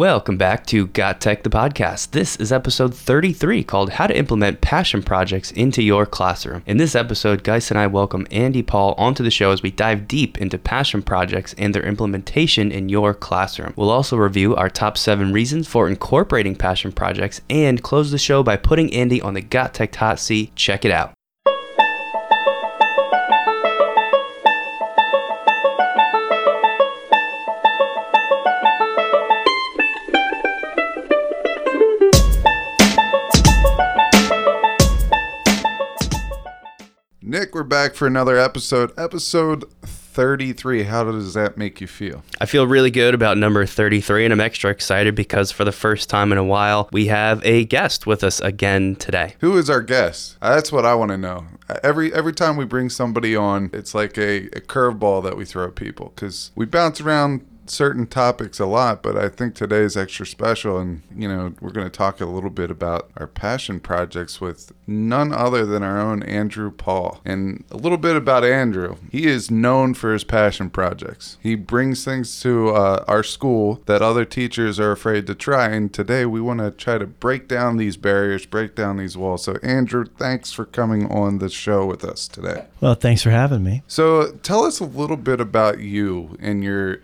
Welcome back to Got Tech, the podcast. This is episode 33 called How to Implement Passion Projects into Your Classroom. In this episode, Geis and I welcome Andy Paul onto the show as we dive deep into passion projects and their implementation in your classroom. We'll also review our top seven reasons for incorporating passion projects and close the show by putting Andy on the Got Tech hot seat. Check it out. We're back for another episode. Episode 33. How does that make you feel? I feel really good about number 33, and I'm extra excited because for the first time in a while, we have a guest with us again today. Who is our guest? That's what I want to know. Every every time we bring somebody on, it's like a, a curveball that we throw at people because we bounce around certain topics a lot, but I think today is extra special. And, you know, we're going to talk a little bit about our passion projects with none other than our own Andrew Paul. And a little bit about Andrew. He is known for his passion projects. He brings things to uh, our school that other teachers are afraid to try. And today we want to try to break down these barriers, break down these walls. So, Andrew, thanks for coming on the show with us today. Well, thanks for having me. So, tell us a little bit about you and your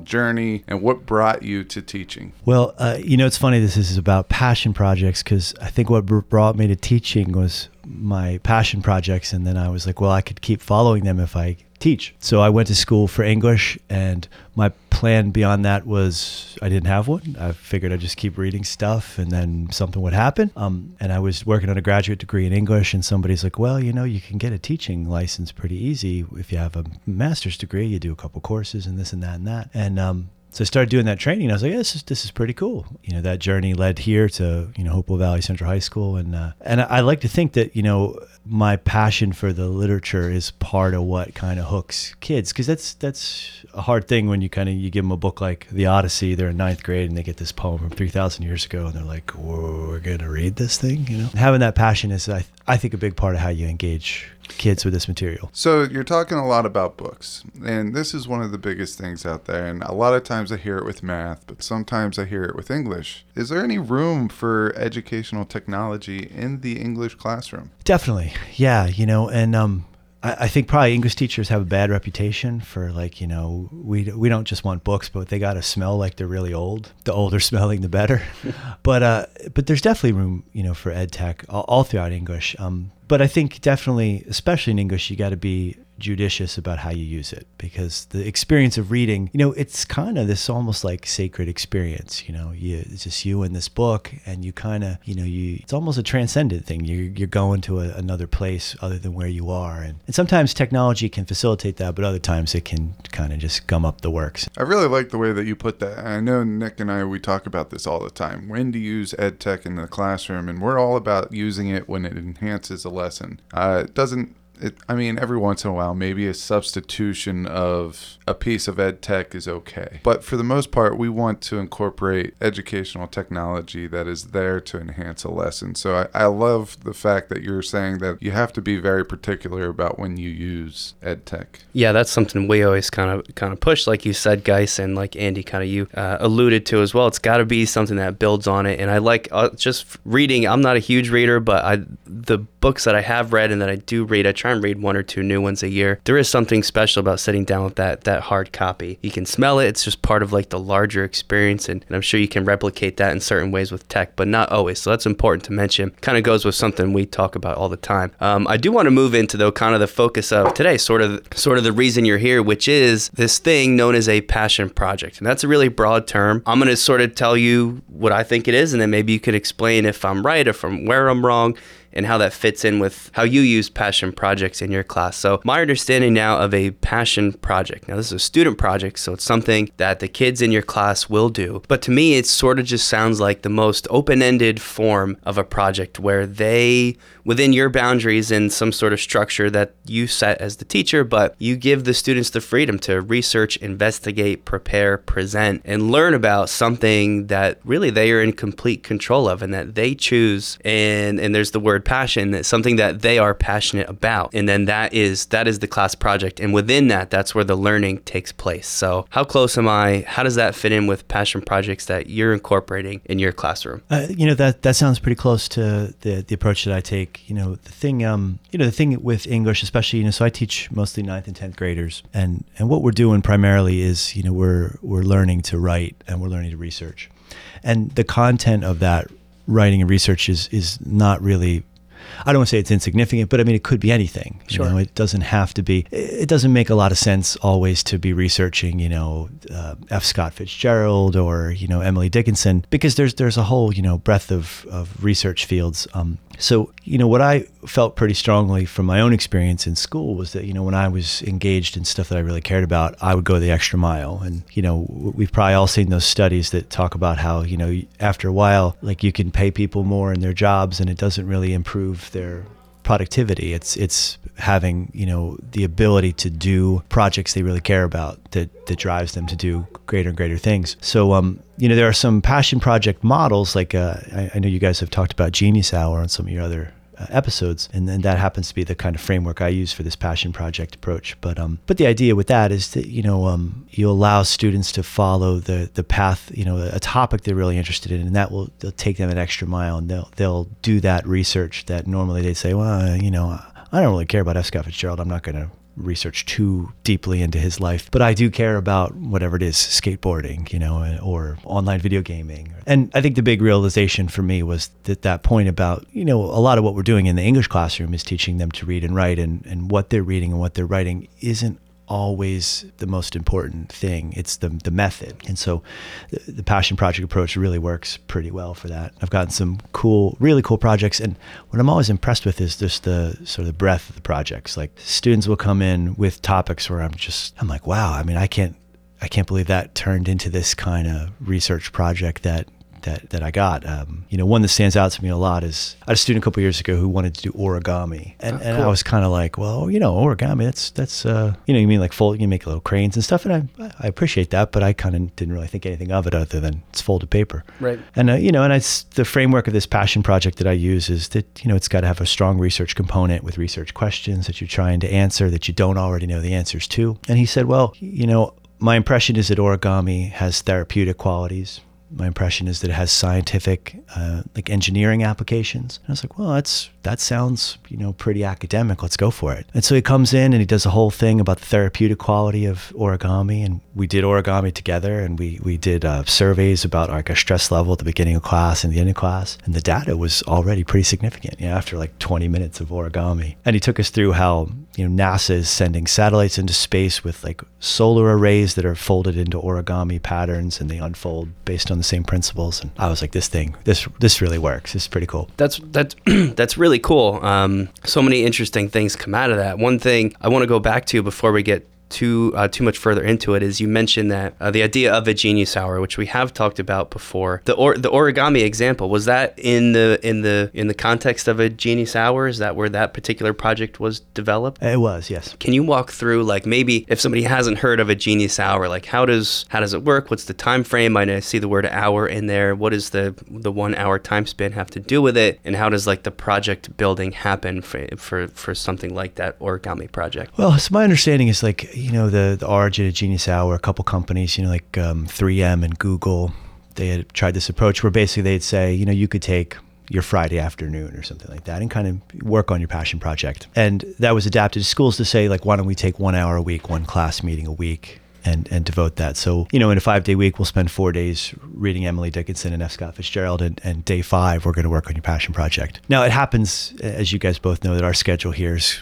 journey and what brought you to teaching. Well, uh, you know, it's funny. This is about passion projects because I think what brought me to teaching was my passion projects. And then I was like, well, I could keep following them if I teach. So I went to school for English, and my plan beyond that was I didn't have one. I figured I'd just keep reading stuff and then something would happen. Um, and I was working on a graduate degree in English, and somebody's like, well, you know, you can get a teaching license pretty easy if you have a master's degree. You do a couple courses and this and that and that. And um, so I started doing that training. I was like, yeah, this is this is pretty cool. You know, that journey led here to you know Hopewell Valley Central High School, and uh, and I, like to think that you know my passion for the literature is part of what kind of hooks kids because that's that's a hard thing when you kind of you give them a book like the Odyssey. They're in ninth grade and they get this poem from three thousand years ago, and they're like, we're gonna read this thing. You know, having that passion is I I think a big part of how you engage kids with this material. So, you're talking a lot about books, and this is one of the biggest things out there. And a lot of times I hear it with math, but sometimes I hear it with English. Is there any room for educational technology in the English classroom? Definitely. Yeah. You know, and um, I, I think probably English teachers have a bad reputation for like, you know, we, we don't just want books, but they got to smell like they're really old. The older smelling, the better. but, uh, but there's definitely room, you know, for ed tech all, all throughout English. Um, but I think definitely, especially in English, you got to be judicious about how you use it because the experience of reading, you know, it's kind of this almost like sacred experience. You know, you, it's just you and this book, and you kind of, you know, you it's almost a transcendent thing. You're you're going to a, another place other than where you are, and and sometimes technology can facilitate that, but other times it can kind of just gum up the works. I really like the way that you put that. I know Nick and I we talk about this all the time. When to use ed tech in the classroom, and we're all about using it when it enhances a lesson. Uh, it doesn't. It, I mean, every once in a while, maybe a substitution of a piece of ed tech is okay. But for the most part, we want to incorporate educational technology that is there to enhance a lesson. So I, I love the fact that you're saying that you have to be very particular about when you use ed tech. Yeah, that's something we always kind of kind of push, like you said, Geis, and like Andy kind of you uh, alluded to as well. It's got to be something that builds on it. And I like uh, just reading. I'm not a huge reader, but I the books that I have read and that I do read, I try and read one or two new ones a year. There is something special about sitting down with that that hard copy. You can smell it. It's just part of like the larger experience, and, and I'm sure you can replicate that in certain ways with tech, but not always. So that's important to mention. Kind of goes with something we talk about all the time. Um, I do want to move into though kind of the focus of today, sort of sort of the reason you're here, which is this thing known as a passion project, and that's a really broad term. I'm going to sort of tell you what I think it is, and then maybe you could explain if I'm right or from where I'm wrong and how that fits in with how you use passion projects in your class. So, my understanding now of a passion project now, this is a student project, so it's something that the kids in your class will do. But to me, it sort of just sounds like the most open ended form of a project where they, within your boundaries and some sort of structure that you set as the teacher, but you give the students the freedom to research, investigate, prepare, present, and learn about something that really they are in complete control of and that they choose. And and there's the word passion, that something that they are passionate about. And then that is that is the class project. And within that, that's where the learning takes place. So how close am I? How does that fit in with passion projects that you're incorporating in your classroom? Uh, you know that that sounds pretty close to the the approach that I take. You know the thing, um, you know the thing with English, especially you know, so I teach mostly ninth and tenth graders, and and what we're doing primarily is you know we're we're learning to write and we're learning to research, and the content of that writing and research is is not really I don't want to say it's insignificant, but I mean it could be anything. You Sure. know, it doesn't have to be. It doesn't make a lot of sense always to be researching, you know, uh, F. Scott Fitzgerald or you know Emily Dickinson because there's there's a whole you know breadth of of research fields. Um, so you know what I felt pretty strongly from my own experience in school was that you know when I was engaged in stuff that I really cared about, I would go the extra mile. And you know we've probably all seen those studies that talk about how you know after a while, like you can pay people more in their jobs, and it doesn't really improve their productivity. It's it's having you know the ability to do projects they really care about that that drives them to do greater and greater things. So um you know there are some passion project models like uh, I, I know you guys have talked about Genius Hour on some of your other uh, episodes, and then that happens to be the kind of framework I use for this passion project approach. But um, but the idea with that is that you know um, you allow students to follow the the path, you know, a topic they're really interested in, and that will they'll take them an extra mile, and they'll they'll do that research that normally they'd say, well, you know, I don't really care about F. Scott Fitzgerald. I'm not going to research too deeply into his life, but I do care about whatever it is, skateboarding, you know, or online video gaming. And I think the big realization for me was that that point about, you know, a lot of what we're doing in the English classroom is teaching them to read and write and, and what they're reading and what they're writing isn't always the most important thing. It's the the method. And so the, the passion project approach really works pretty well for that. I've gotten some cool, really cool projects. And what I'm always impressed with is just the sort of the breadth of the projects. Like students will come in with topics where I'm just, I'm like, wow, I mean, I can't, I can't believe that turned into this kind of research project that that, that I got. Um, you know, one that stands out to me a lot is I had a student a couple years ago who wanted to do origami, and, Oh, and I was kind of like, well, you know, origami that's that's uh, you know, you mean like fold, you make little cranes and stuff, and I I appreciate that, but I kind of didn't really think anything of it other than it's folded paper. Right. And uh, you know, and it's the framework of this passion project that I use is that you know it's got to have a strong research component with research questions that you're trying to answer that you don't already know the answers to. And he said, well, you know, my impression is that origami has therapeutic qualities. My impression is that it has scientific, uh, like engineering applications. And I was like, well, that's that sounds, you know, pretty academic. Let's go for it. And so he comes in and he does a whole thing about the therapeutic quality of origami, and we did origami together, and we we did uh, surveys about like our stress level at the beginning of class and the end of class, and the data was already pretty significant. You know, after like 20 minutes of origami, and he took us through how you know NASA is sending satellites into space with like solar arrays that are folded into origami patterns, and they unfold based on the same principles. And I was like, this thing, this this really works. It's pretty cool. That's that's that's really cool. Um, so many interesting things come out of that. One thing I want to go back to before we get too uh, too much further into it is you mentioned that uh, the idea of a genius hour, which we have talked about before. The or, the origami example was that in the in the in the context of a genius hour. Is that where that particular project was developed? It was, yes. Can you walk through like maybe if somebody hasn't heard of a genius hour, like how does how does it work? What's the time frame? I I see the word hour in there. What does the the one hour time span have to do with it? And how does like the project building happen for for, for something like that origami project? Well, so my understanding is like you know the the origin of Genius Hour. A couple companies, you know, like um, 3M and Google, they had tried this approach where basically they'd say, you know, you could take your Friday afternoon or something like that and kind of work on your passion project. And that was adapted to schools to say like, why don't we take one hour a week, one class meeting a week. And, and devote that. So, you know, in a five day week, we'll spend four days reading Emily Dickinson and F. Scott Fitzgerald. And, and day five, we're going to work on your passion project. Now, it happens, as you guys both know, that our schedule here is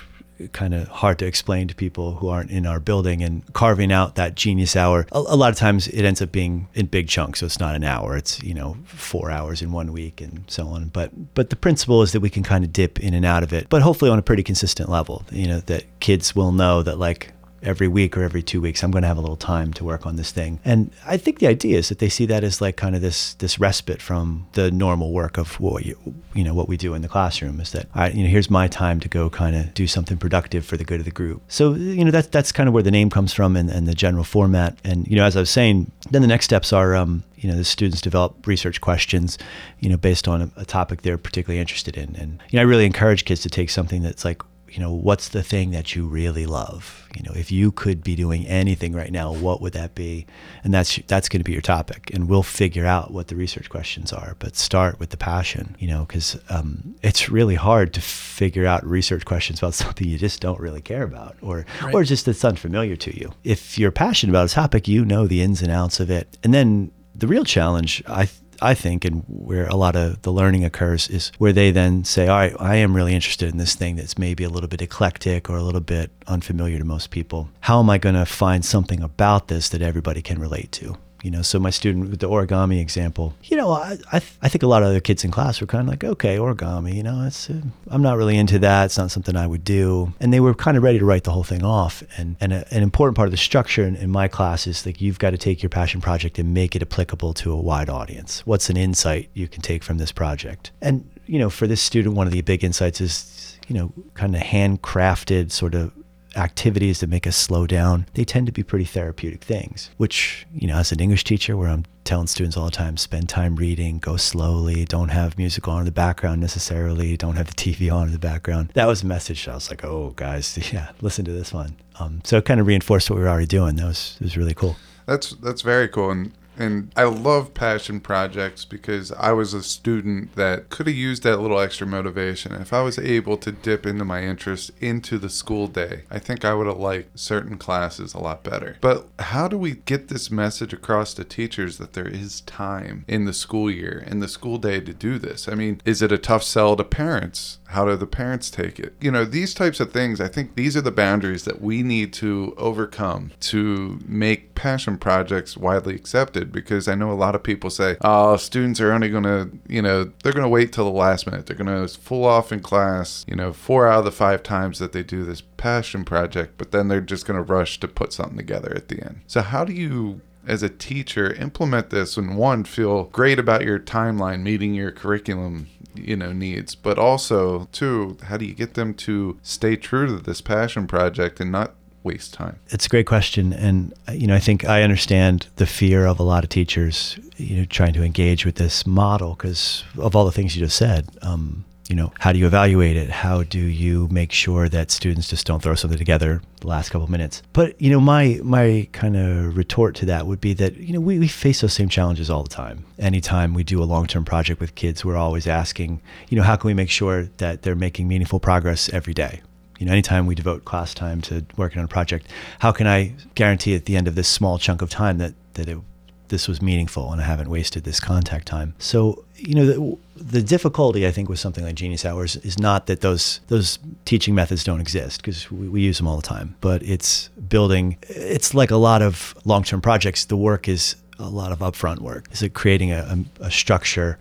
kind of hard to explain to people who aren't in our building and carving out that genius hour a, a, lot of times it ends up being in big chunks so it's not an hour it's you know four hours in one week and so on but but the principle is that we can kind of dip in and out of it but hopefully on a pretty consistent level you know that kids will know that like every week or every two weeks i'm going to have a little time to work on this thing. And i think the idea is that they see that as like kind of this this respite from the normal work of what you, you know what we do in the classroom is that right you know here's my time to go kind of do something productive for the good of the group. So you know that's that's kind of where the name comes from and, and the general format. And you know as i was saying then the next steps are um, you know the students develop research questions you know based on a, a topic they're particularly interested in. And you know i really encourage kids to take something that's like you know, what's the thing that you really love? You know, if you could be doing anything right now, what would that be? And that's that's going to be your topic, and we'll figure out what the research questions are. But start with the passion, you know, because um, it's really hard to figure out research questions about something you just don't really care about, or right. or just that's unfamiliar to you. If you're passionate about a topic, you know the ins and outs of it, and then the real challenge, I I think, and where a lot of the learning occurs is where they then say, all right, I am really interested in this thing that's maybe a little bit eclectic or a little bit unfamiliar to most people. How am I going to find something about this that everybody can relate to? You know so my student with the origami example you know i i, I think a lot of other kids in class were kind of like okay origami you know it's uh, i'm not really into that it's not something i would do. And they were kind of ready to write the whole thing off. And and a, an important part of the structure in, in my class is like you've got to take your passion project and make it applicable to a wide audience. What's an insight you can take from this project? And you know for this student one of the big insights is you know kind of handcrafted sort of activities that make us slow down, they tend to be pretty therapeutic things, which, you know, as an English teacher where I'm telling students all the time, spend time reading, go slowly, don't have music on in the background necessarily, don't have the TV on in the background. That was a message. I was like, oh, guys, yeah, listen to this one. Um, so it kind of reinforced what we were already doing. That was, was really cool. That's, that's very cool. And and I love passion projects because I was a student that could have used that little extra motivation. If I was able to dip into my interest into the school day, I think I would have liked certain classes a lot better. But how do we get this message across to teachers that there is time in the school year, in the school day to do this? I mean, is it a tough sell to parents? How do the parents take it? You know, these types of things, I think these are the boundaries that we need to overcome to make passion projects widely accepted because I know a lot of people say, oh, students are only going to, you know, they're going to wait till the last minute. They're going to full off in class, you know, four out of the five times that they do this passion project, but then they're just going to rush to put something together at the end. So, how do you as a teacher implement this and one feel great about your timeline meeting your curriculum you know needs but also two how do you get them to stay true to this passion project and not waste time? It's a great question and you know i think i understand the fear of a lot of teachers you know trying to engage with this model because of all the things you just said. Um, you know, how do you evaluate it? How do you make sure that students just don't throw something together the last couple of minutes? But, you know, my my kind of retort to that would be that, you know, we, we face those same challenges all the time. Anytime we do a long-term project with kids, we're always asking, you know, how can we make sure that they're making meaningful progress every day? You know, anytime we devote class time to working on a project, how can I guarantee at the end of this small chunk of time that that it this was meaningful and I haven't wasted this contact time. So, you know, the, the difficulty I think with something like Genius Hours is not that those those teaching methods don't exist because we, we use them all the time, but it's building. It's like a lot of long term projects. The work is a lot of upfront work. Is it creating a, a, a structure?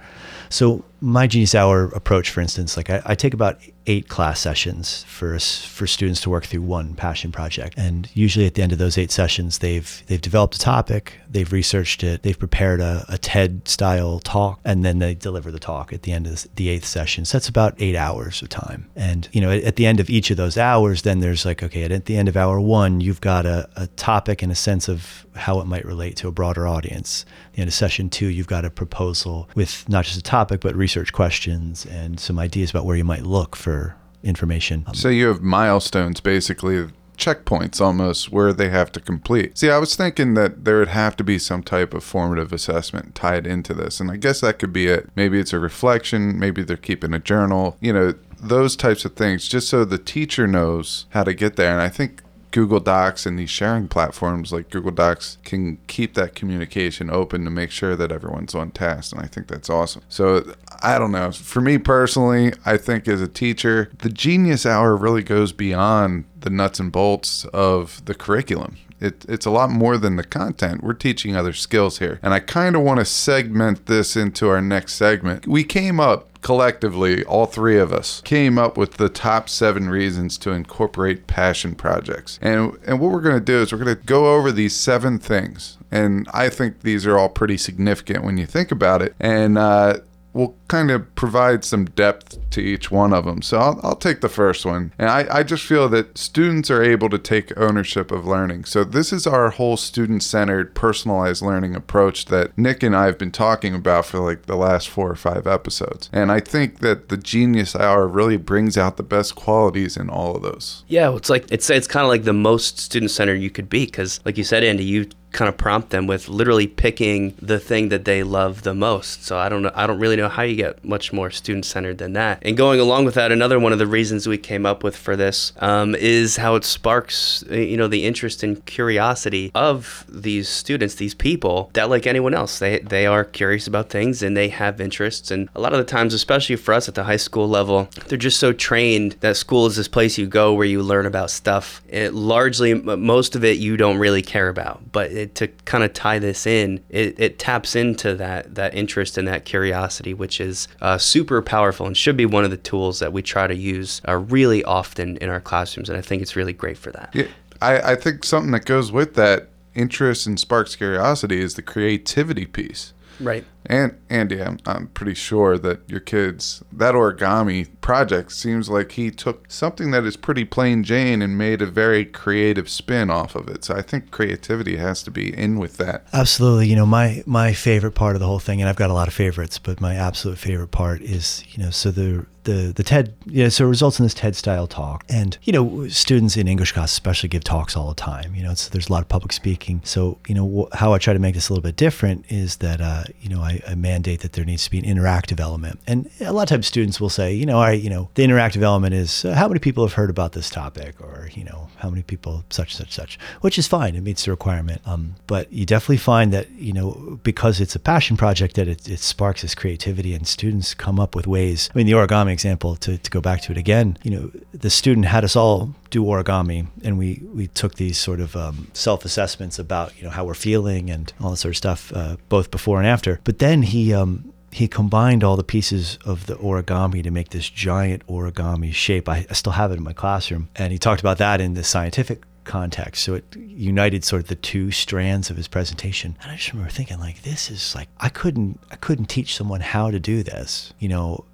So my Genius Hour approach, for instance, like I, I, take about eight class sessions for for students to work through one passion project, and usually at the end of those eight sessions, they've they've developed a topic, they've researched it, they've prepared a, a TED style talk, and then they deliver the talk at the end of the eighth session. So that's about eight hours of time, and you know at, at the end of each of those hours, then there's like okay, at the end of hour one, you've got a, a topic and a sense of how it might relate to a broader audience. At the end of session two, you've got a proposal with not just a topic but research questions and some ideas about where you might look for information. So you have milestones basically checkpoints almost where they have to complete. See, I was thinking that there would have to be some type of formative assessment tied into this. And I guess that could be it. Maybe it's a reflection, maybe they're keeping a journal, you know, those types of things, just so the teacher knows how to get there. And I think Google Docs and these sharing platforms like Google Docs can keep that communication open to make sure that everyone's on task. And I think that's awesome. So I don't know. For me personally, I think as a teacher, the genius hour really goes beyond the nuts and bolts of the curriculum. It, it's a lot more than the content. We're teaching other skills here. And I kind of want to segment this into our next segment. We came up collectively, all three of us came up with the top seven reasons to incorporate passion projects. And, and what we're going to do is we're going to go over these seven things. And I think these are all pretty significant when you think about it. And uh, we'll kind of provide some depth to each one of them. So I'll, I'll take the first one. And I, I just feel that students are able to take ownership of learning. So this is our whole student centered, personalized learning approach that Nick and I have been talking about for like the last four or five episodes. And I think that the Genius Hour really brings out the best qualities in all of those. Yeah, it's like it's it's kind of like the most student centered you could be because, like you said, Andy, you kind of prompt them with literally picking the thing that they love the most. So I don't know I don't really know how you get much more student centered than that. And going along with that, another one of the reasons we came up with for this um, is how it sparks you know the interest and curiosity of these students, these people that like anyone else, they they are curious about things and they have interests. And a lot of the times, especially for us at the high school level, they're just so trained that school is this place you go where you learn about stuff. It largely most of it you don't really care about, but it to kind of tie this in, it, it taps into that that interest and that curiosity, which is uh, super powerful and should be one of the tools that we try to use uh, really often in our classrooms. And I think it's really great for that. Yeah, I, I think something that goes with that interest and sparks curiosity is the creativity piece. Right. And Andy, I'm, I'm pretty sure that your kids, that origami project seems like he took something that is pretty plain Jane and made a very creative spin off of it. So I think creativity has to be in with that. Absolutely. You know, my my favorite part of the whole thing, and I've got a lot of favorites, but my absolute favorite part is, you know, so the the the TED yeah, so it results in this TED style talk, and you know, students in English class especially give talks all the time. You know, so there's a lot of public speaking. So you know, wh- how I try to make this a little bit different is that uh, you know I, I mandate that there needs to be an interactive element, and a lot of times students will say, you know, right, you know, the interactive element is uh, how many people have heard about this topic, or you know, how many people such such such, which is fine. It meets the requirement. Um, but you definitely find that you know because it's a passion project that it, it sparks this creativity, and students come up with ways. I mean, the origami example to, to go back to it again. You know, the student had us all do origami, and we we took these sort of um, self assessments about you know how we're feeling and all that sort of stuff, uh, both before and after. But then he. Um, he combined all the pieces of the origami to make this giant origami shape. I, I still have it in my classroom. And he talked about that in the scientific context. So it united sort of the two strands of his presentation. And I just remember thinking like this is like I couldn't I couldn't teach someone how to do this. You know,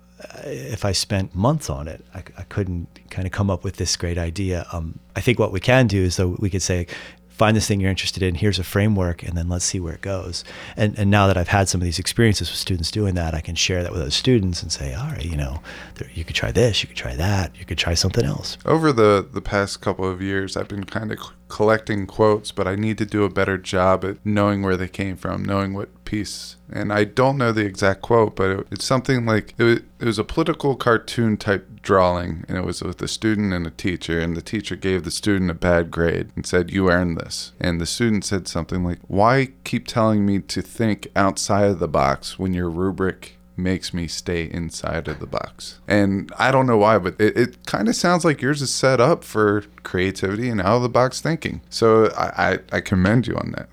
if I spent months on it, I, I couldn't kind of come up with this great idea. Um, I think what we can do is though we could say, find this thing you're interested in. Here's a framework, and then let's see where it goes. And and now that I've had some of these experiences with students doing that, I can share that with other students and say, all right, you know, there, you could try this, you could try that, you could try something else. Over the the past couple of years, I've been kind of collecting quotes, but I need to do a better job at knowing where they came from, knowing what piece. And I don't know the exact quote, but it, it's something like it was, it was a political cartoon type drawing, and it was with a student and a teacher, and the teacher gave the student a bad grade and said, "You earned this." And the student said something like, "Why keep telling me to think outside of the box when your rubric makes me stay inside of the box. And I don't know why, but it, it kind of sounds like yours is set up for creativity and out of the box thinking. So I, I, I commend you on that.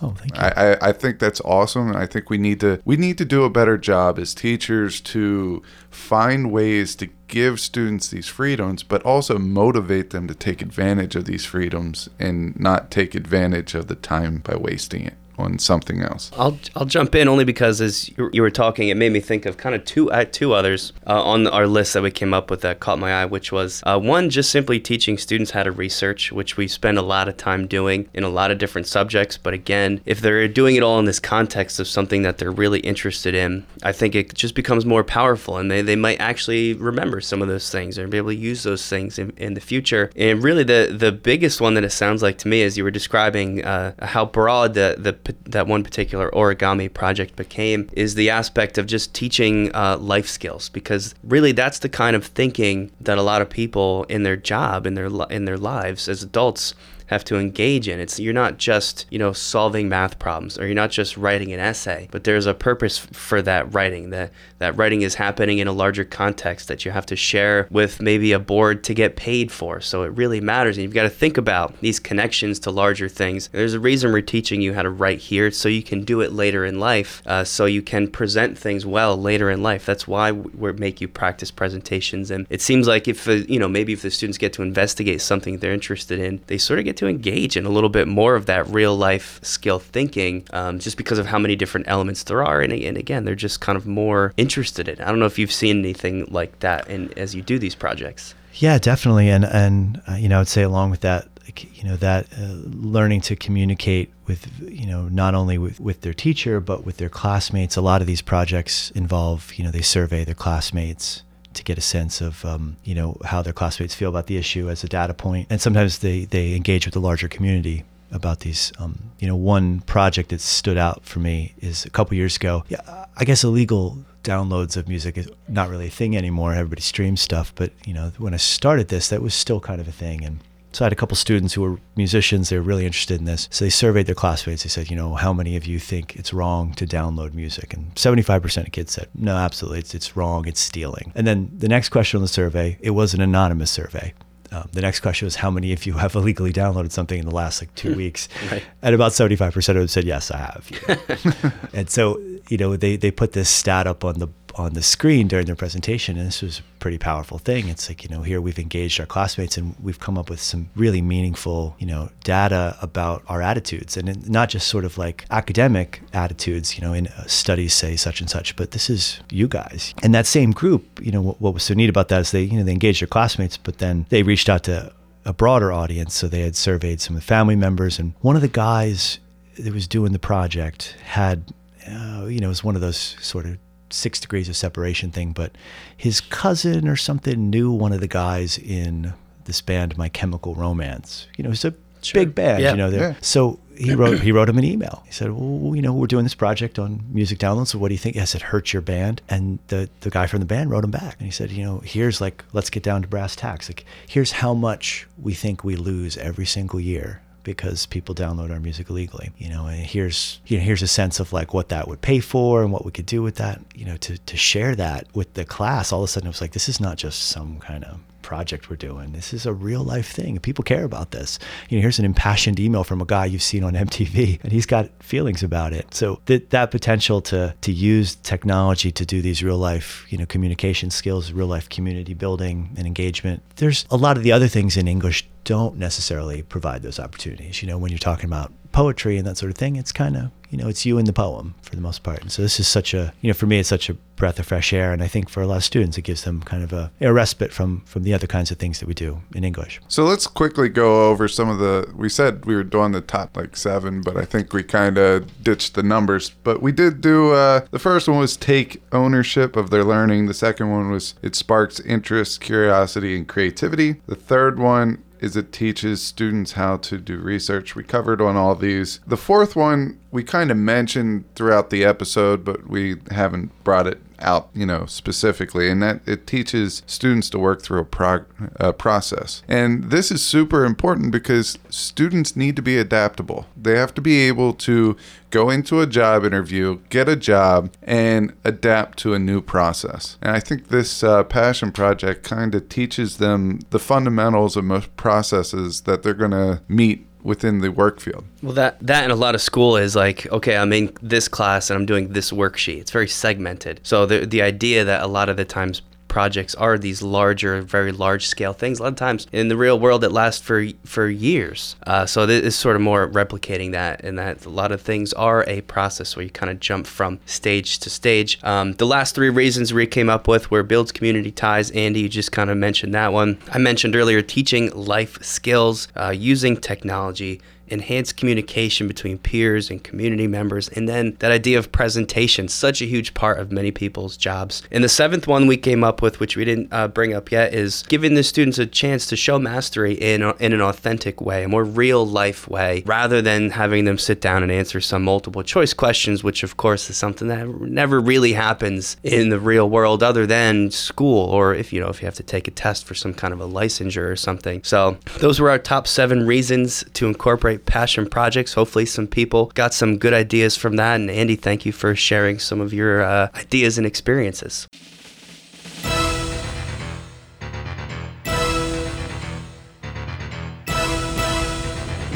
Oh, thank you. I, I, I think that's awesome and I think we need to we need to do a better job as teachers to find ways to give students these freedoms but also motivate them to take advantage of these freedoms and not take advantage of the time by wasting it on something else. I'll I'll jump in only because as you, were talking, it made me think of kind of two uh, two others uh, on our list that we came up with that caught my eye, which was uh, one just simply teaching students how to research, which we spend a lot of time doing in a lot of different subjects. But again, if they're doing it all in this context of something that they're really interested in, I think it just becomes more powerful, and they, they might actually remember some of those things and be able to use those things in, in the future. And really, the the biggest one that it sounds like to me, is you were describing uh, how broad the the that one particular origami project became is the aspect of just teaching uh, life skills. Because really that's the kind of thinking that a lot of people in their job in their in their lives as adults have to engage in. It's you're not just you know solving math problems or you're not just writing an essay, but there's a purpose for that writing. That that writing is happening in a larger context that you have to share with maybe a board to get paid for. So it really matters, and you've got to think about these connections to larger things. There's a reason we're teaching you how to write here, so you can do it later in life, uh, so you can present things well later in life. That's why we make you practice presentations, and it seems like if uh, you know maybe if the students get to investigate something they're interested in, they sort of get to engage in a little bit more of that real life skill thinking um, just because of how many different elements there are. And, and again, they're just kind of more interested in. I don't know if you've seen anything like that in, as you do these projects. Yeah, definitely. And, and uh, you know, I'd say along with that, you know, that uh, learning to communicate with, you know, not only with, with their teacher, but with their classmates. A lot of these projects involve, you know, they survey their classmates to get a sense of um, you know how their classmates feel about the issue as a data point, and sometimes they they engage with the larger community about these. Um, you know, one project that stood out for me is a couple years ago. Yeah, I guess illegal downloads of music is not really a thing anymore. Everybody streams stuff, but you know, when I started this, that was still kind of a thing, and so I had a couple students who were musicians. They were really interested in this. So they surveyed their classmates. They said, you know, how many of you think it's wrong to download music? And 75% of kids said, no, absolutely. It's, it's wrong. It's stealing. And then the next question on the survey, it was an anonymous survey. Um, the next question was how many of you have illegally downloaded something in the last like two weeks? right. And about 75% of them said, yes, I have. and so, you know, they, they put this stat up on the on the screen during their presentation, and this was a pretty powerful thing. It's like you know here we've engaged our classmates and we've come up with some really meaningful you know data about our attitudes, and not just sort of like academic attitudes. You know, in uh, studies say such and such, but this is you guys. And that same group, you know, what, what was so neat about that is they you know they engaged their classmates, but then they reached out to a broader audience. So they had surveyed some of the family members, and one of the guys that was doing the project had, uh, you know, it was one of those sort of six degrees of separation thing, but his cousin or something knew one of the guys in this band, My Chemical Romance. You know, it's a sure. big band. Yeah. You know, yeah. so he wrote he wrote him an email. He said, "Well, you know, we're doing this project on music downloads. So what do you think?" I said, "Hurts your band." And the the guy from the band wrote him back, and he said, "You know, here's like, let's get down to brass tacks. Like, here's how much we think we lose every single year because people download our music illegally. You know, and here's you know here's a sense of like what that would pay for and what we could do with that. You know, to to share that with the class, all of a sudden it was like this is not just some kind of project we're doing. This is a real life thing. People care about this. You know, here's an impassioned email from a guy you've seen on MTV, and he's got feelings about it. So that that potential to to use technology to do these real life, you know, communication skills, real life community building and engagement. There's a lot of the other things in English don't necessarily provide those opportunities. You know, when you're talking about poetry and that sort of thing, it's kind of you know it's you in the poem for the most part. And so this is such a you know for me it's such a breath of fresh air, and I think for a lot of students it gives them kind of a, a respite from from the other kinds of things that we do in English. So let's quickly go over some of the. We said we were doing the top like seven, but I think we kind of ditched the numbers. But we did do uh, the first one was take ownership of their learning. The second one was it sparks interest, curiosity, and creativity. The third one is it teaches students how to do research. We covered on all these. The fourth one we kind of mentioned throughout the episode, but we haven't brought it out, you know, specifically, and that it teaches students to work through a, prog- a process. And this is super important because students need to be adaptable. They have to be able to go into a job interview, get a job, and adapt to a new process. And I think this uh, passion project kind of teaches them the fundamentals of most processes that they're going to meet within the work field. Well, that that in a lot of school is like, okay, I'm in this class and I'm doing this worksheet. It's very segmented. So the the idea that a lot of the times projects are these larger, very large scale things. A lot of times in the real world, it lasts for for years. Uh, so this is sort of more replicating that, and that a lot of things are a process where you kind of jump from stage to stage. Um, the last three reasons we came up with were builds community ties. Andy, you just kind of mentioned that one. I mentioned earlier teaching life skills, uh, using technology enhanced communication between peers and community members, and then that idea of presentation, such a huge part of many people's jobs. And the seventh one we came up with, which we didn't uh, bring up yet, is giving the students a chance to show mastery in, in an authentic way, a more real life way, rather than having them sit down and answer some multiple choice questions, which of course is something that never really happens in the real world other than school or if you know if you have to take a test for some kind of a licensure or something. So those were our top seven reasons to incorporate passion projects. Hopefully some people got some good ideas from that. And Andy, thank you for sharing some of your uh, ideas and experiences.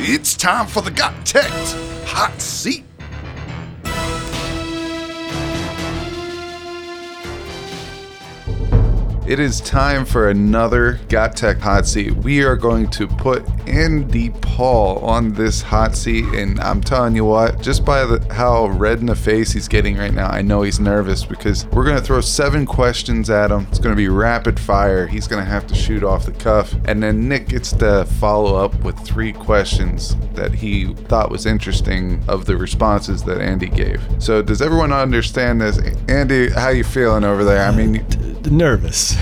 It's time for the Got Tech Hot Seat. It is time for another Got Tech hot seat. We are going to put Andy Paul on this hot seat, and I'm telling you what, just by the, how red in the face he's getting right now, I know he's nervous because we're going to throw seven questions at him. It's going to be rapid fire. He's going to have to shoot off the cuff, and then Nick gets to follow up with three questions that he thought was interesting of the responses that Andy gave. So, does everyone understand this? Andy, how you feeling over there? I mean, nervous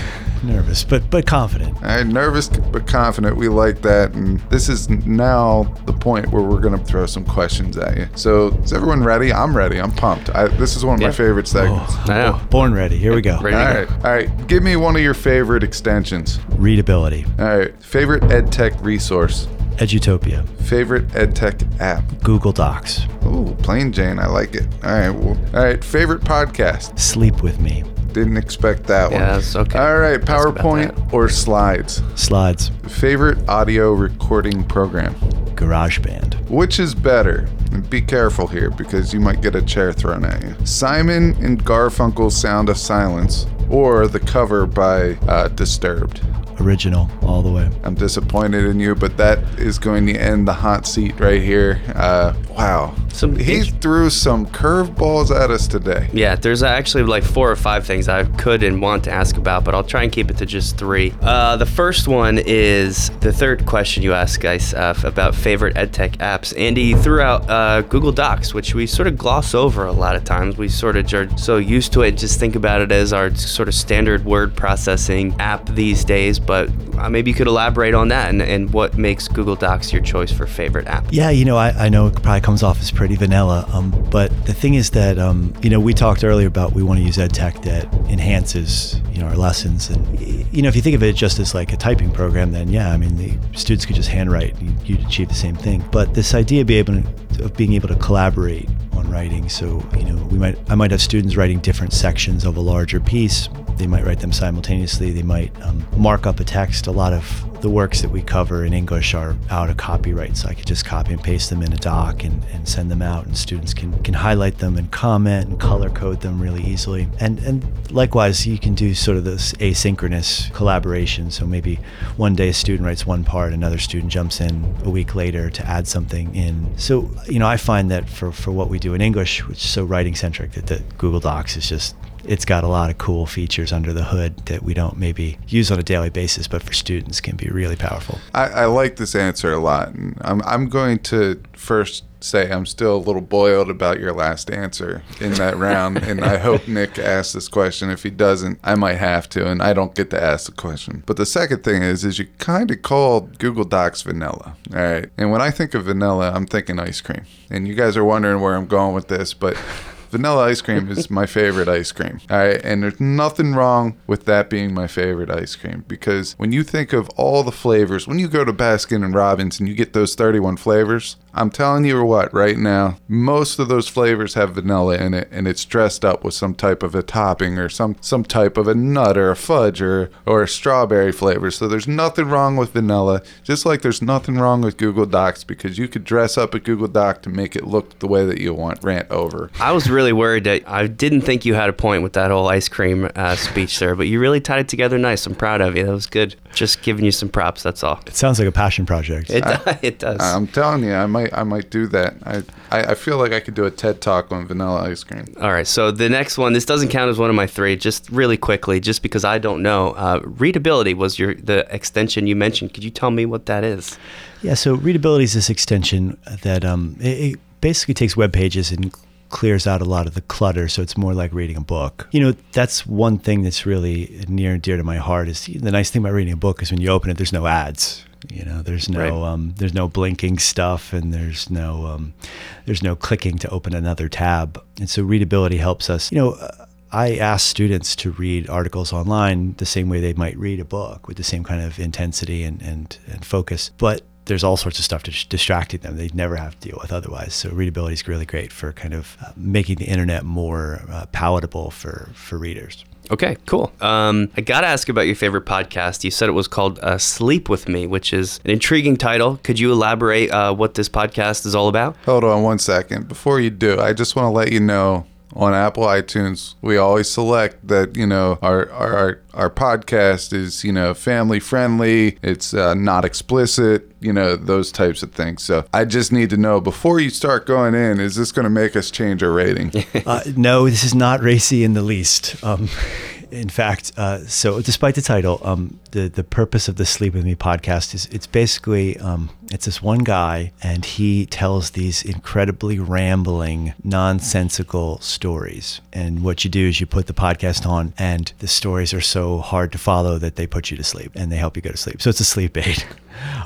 nervous but but confident. I nervous but confident. We like that and this is now the point where we're going to throw some questions at you. So is everyone ready? I'm ready. I'm pumped. I, this is one of my favorite oh, segments oh, I know. born ready. Here we go. Ready. all right. All right. Give me one of your favorite extensions. Readability. All right. Favorite edtech resource. Edutopia. Favorite edtech app. Google docs. Ooh, plain jane. I like it. All right. Well, all right. Favorite podcast. Sleep with me didn't expect that one Yeah, that's okay. all right powerpoint or slides slides favorite audio recording program garageband Which is better? And be careful here because you might get a chair thrown at you. Simon and Garfunkel's Sound of Silence or the cover by uh, Disturbed. original all the way I'm disappointed in you, but that is going to end the hot seat right here. Uh, wow. Some he int- threw some curveballs at us today. Yeah, there's actually like four or five things I could and want to ask about, but I'll try and keep it to just three. Uh, the first one is the third question you asked, Geis, uh, about favorite edtech apps. Andy threw out uh, Google Docs, which we sort of gloss over a lot of times. We sort of are so used to it, just think about it as our sort of standard word processing app these days. But uh, maybe you could elaborate on that and, and what makes Google Docs your choice for favorite app. Yeah, you know, I, I know it probably comes off as pretty vanilla, um, but the thing is that, um, you know, we talked earlier about we want to use ed tech that enhances, you know, our lessons. And, you know, if you think of it just as like a typing program, then yeah, I mean, the students could just handwrite and you'd achieve the same thing. But this idea of, be able to, of being able to collaborate on writing, so, you know, we might, I might have students writing different sections of a larger piece. They might write them simultaneously. They might um, mark up a text. A lot of the works that we cover in English are out of copyright, so I could just copy and paste them in a doc and, and send them out, and students can, can highlight them and comment and color code them really easily. And and likewise, you can do sort of this asynchronous collaboration. So maybe one day a student writes one part, another student jumps in a week later to add something in. So you know, I find that for for what we do in English, which is so writing centric, that, that Google Docs is just it's got a lot of cool features under the hood that we don't maybe use on a daily basis, but for students can be really powerful. I, I like this answer a lot. And I'm, I'm going to first say I'm still a little boiled about your last answer in that round. and I hope Nick asks this question. If he doesn't, I might have to, and I don't get to ask the question. But the second thing is, is you kind of called Google Docs vanilla. All right. And when I think of vanilla, I'm thinking ice cream. And you guys are wondering where I'm going with this, but Vanilla ice cream is my favorite ice cream. All right. And there's nothing wrong with that being my favorite ice cream because when you think of all the flavors, when you go to Baskin and Robbins and you get those 31 flavors, I'm telling you what, right now, most of those flavors have vanilla in it and it's dressed up with some type of a topping or some, some type of a nut or a fudge or, or a strawberry flavor. So there's nothing wrong with vanilla, just like there's nothing wrong with Google Docs because you could dress up a Google Doc to make it look the way that you want. Rant over. I was really worried that I didn't think you had a point with that whole ice cream uh, speech there, but you really tied it together nice. I'm proud of you. That was good. Just giving you some props. That's all. It sounds like a passion project. It, it does. I'm telling you, I might I might do that. I, I I feel like I could do a TED talk on vanilla ice cream. all right. So the next one, this doesn't count as one of my three. Just really quickly, just because I don't know, uh, readability was your the extension you mentioned. Could you tell me what that is? Yeah, so readability is this extension that um, it, it basically takes web pages and clears out a lot of the clutter so it's more like reading a book you know that's one thing that's really near and dear to my heart is the nice thing about reading a book is when you open it there's no ads you know there's no Right. um, there's no blinking stuff and there's no um, there's no clicking to open another tab and so readability helps us you know uh, I ask students to read articles online the same way they might read a book with the same kind of intensity and, and, and focus. But there's all sorts of stuff dis- distracting them they'd never have to deal with otherwise. So readability is really great for kind of uh, making the internet more uh, palatable for, for readers. Okay, cool. Um, I gotta ask about your favorite podcast. You said it was called uh, "Sleep with Me," which is an intriguing title. Could you elaborate uh, what this podcast is all about? Hold on one second. Before you do, I just want to let you know on Apple iTunes, we always select that, you know, our our our, podcast is, you know, family friendly, it's uh, not explicit, you know, those types of things. So I just need to know before you start going in, is this going to make us change our rating? Uh, no, this is not racy in the least. Um, in fact, uh, so despite the title, um, the the purpose of the Sleep with Me podcast is it's basically um, it's this one guy and he tells these incredibly rambling, nonsensical stories. And what you do is you put the podcast on, and the stories are so hard to follow that they put you to sleep and they help you go to sleep. So it's a sleep aid.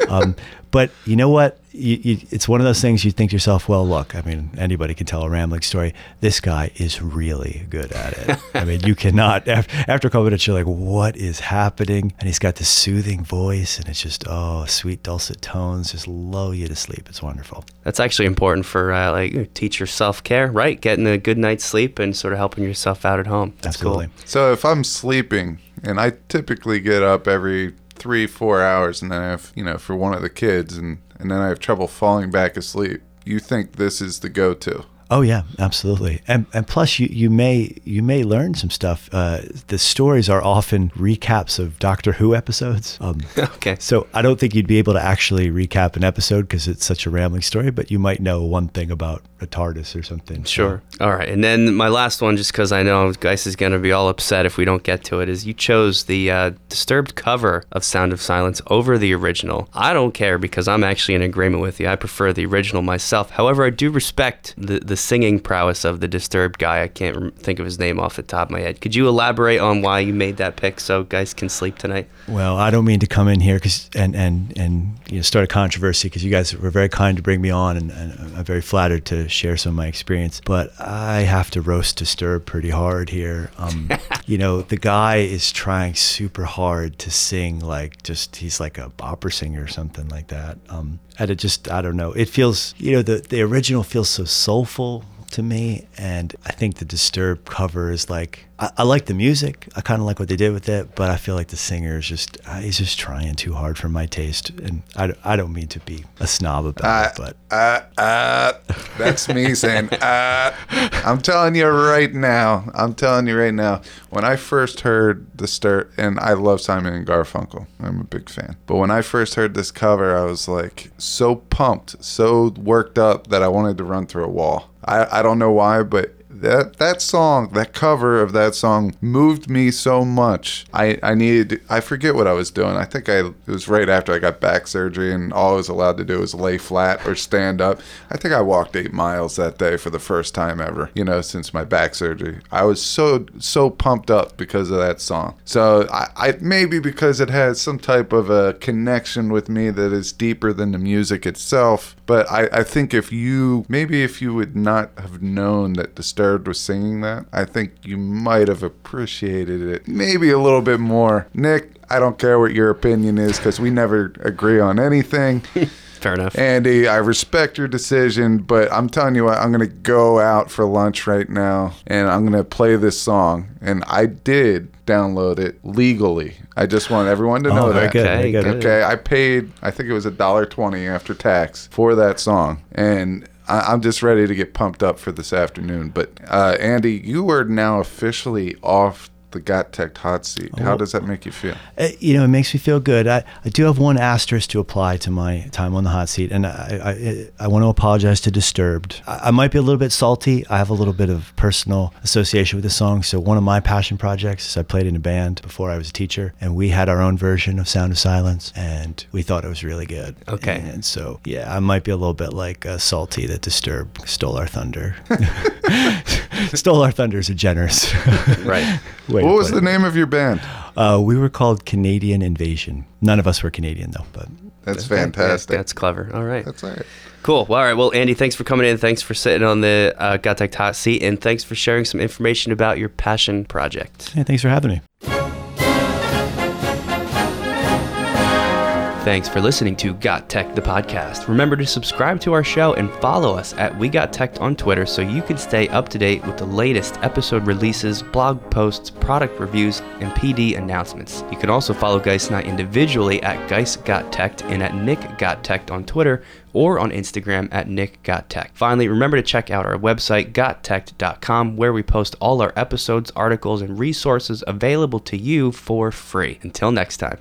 um, but you know what? You, you, it's one of those things you think to yourself, well, look, I mean, anybody can tell a rambling story. This guy is really good at it. I mean, you cannot, after, after a couple minutes, you're like, what is happening? And he's got this soothing voice, and it's just, oh, sweet, dulcet tones just lull you to sleep. It's wonderful. That's actually important for uh, like teacher self care, right? Getting a good night's sleep and sort of helping yourself out at home. That's Absolutely. cool. So if I'm sleeping, and I typically get up every three, four hours, and then I have, you know, for one of the kids, and, and then I have trouble falling back asleep, you think this is the go to? Oh yeah, absolutely. And and plus you, you may you may learn some stuff. Uh, the stories are often recaps of Doctor Who episodes. Um, Okay. so I don't think you'd be able to actually recap an episode because it's such a rambling story, but you might know one thing about a TARDIS or something. So- Sure. All right. And then my last one, just because I know Geis is going to be all upset if we don't get to it, is you chose the uh, Disturbed cover of Sound of Silence over the original. I don't care because I'm actually in agreement with you. I prefer the original myself. However, I do respect the, the singing prowess of the Disturbed guy. I can't think of his name off the top of my head. Could you elaborate on why you made that pick so Geis can sleep tonight? Well, I don't mean to come in here 'cause- and and and you know start a controversy because you guys were very kind to bring me on, and, and I'm very flattered to share some of my experience. But I have to roast Disturbed pretty hard here. Um, you know, the guy is trying super hard to sing like just he's like a opera singer or something like that. Um, and it just I don't know. It feels you know the the original feels so soulful to me and i think the Disturbed cover is like i, I like the music i kind of like what they did with it but i feel like the singer is just uh, he's just trying too hard for my taste and i, don't- I don't mean to be a snob about Uh, it but uh, uh, that's me saying, uh, I'm telling you right now, I'm telling you right now, when I first heard the start, and I love Simon and Garfunkel, I'm a big fan. But when I first heard this cover, I was like so pumped, so worked up that I wanted to run through a wall. I, I don't know why, but that that song, that cover of that song moved me so much. I I needed I forget what I was doing. I think I it was right after I got back surgery and all I was allowed to do was lay flat or stand up. I think I walked 8 miles that day for the first time ever, you know, since my back surgery. I was so so pumped up because of that song. So I, I maybe because it has some type of a connection with me that is deeper than the music itself. But I, I think if you maybe if you would not have known that Disturbed was singing that, I think you might have appreciated it maybe a little bit more. Nick, I don't care what your opinion is because we never agree on anything. Fair enough. Andy, I respect your decision, but I'm telling you what, I'm going to go out for lunch right now and I'm going to play this song. And I did download it legally. I just want everyone to oh, know oh that. good Okay, good good. Okay, I paid, I think it was a dollar twenty after tax for that song, and I, I'm just ready to get pumped up for this afternoon. But uh, Andy, you are now officially off the Got Tech hot seat. How does that make you feel? Uh, you know, it makes me feel good. I, I do have one asterisk to apply to my time on the hot seat, and I I, I want to apologize to Disturbed. I, I might be a little bit salty. I have a little bit of personal association with the song. So one of my passion projects is I played in a band before I was a teacher, and we had our own version of Sound of Silence, and we thought it was really good. Okay. And so yeah, I might be a little bit like uh, salty that Disturbed stole our thunder. stole our thunder is a generous. Right. Way What was the it. name of your band? Uh, we were called Canadian Invasion. None of us were Canadian though, but That's Yeah, fantastic. that's clever. All right. That's all right. Cool. Well, all right. Well, Andy, thanks for coming in. Thanks for sitting on the uh, Got Tech hot seat, and thanks for sharing some information about your passion project. yeah, thanks for having me. Thanks for listening to Got Tech, the podcast. Remember to subscribe to our show and follow us at We Got Tech on Twitter so you can stay up to date with the latest episode releases, blog posts, product reviews, and PD announcements. You can also follow Geist and I individually at Geist Got Tech and at Nick Got Tech on Twitter or on Instagram at Nick Got Tech. Finally, remember to check out our website, gottech.com, where we post all our episodes, articles, and resources available to you for free. Until next time.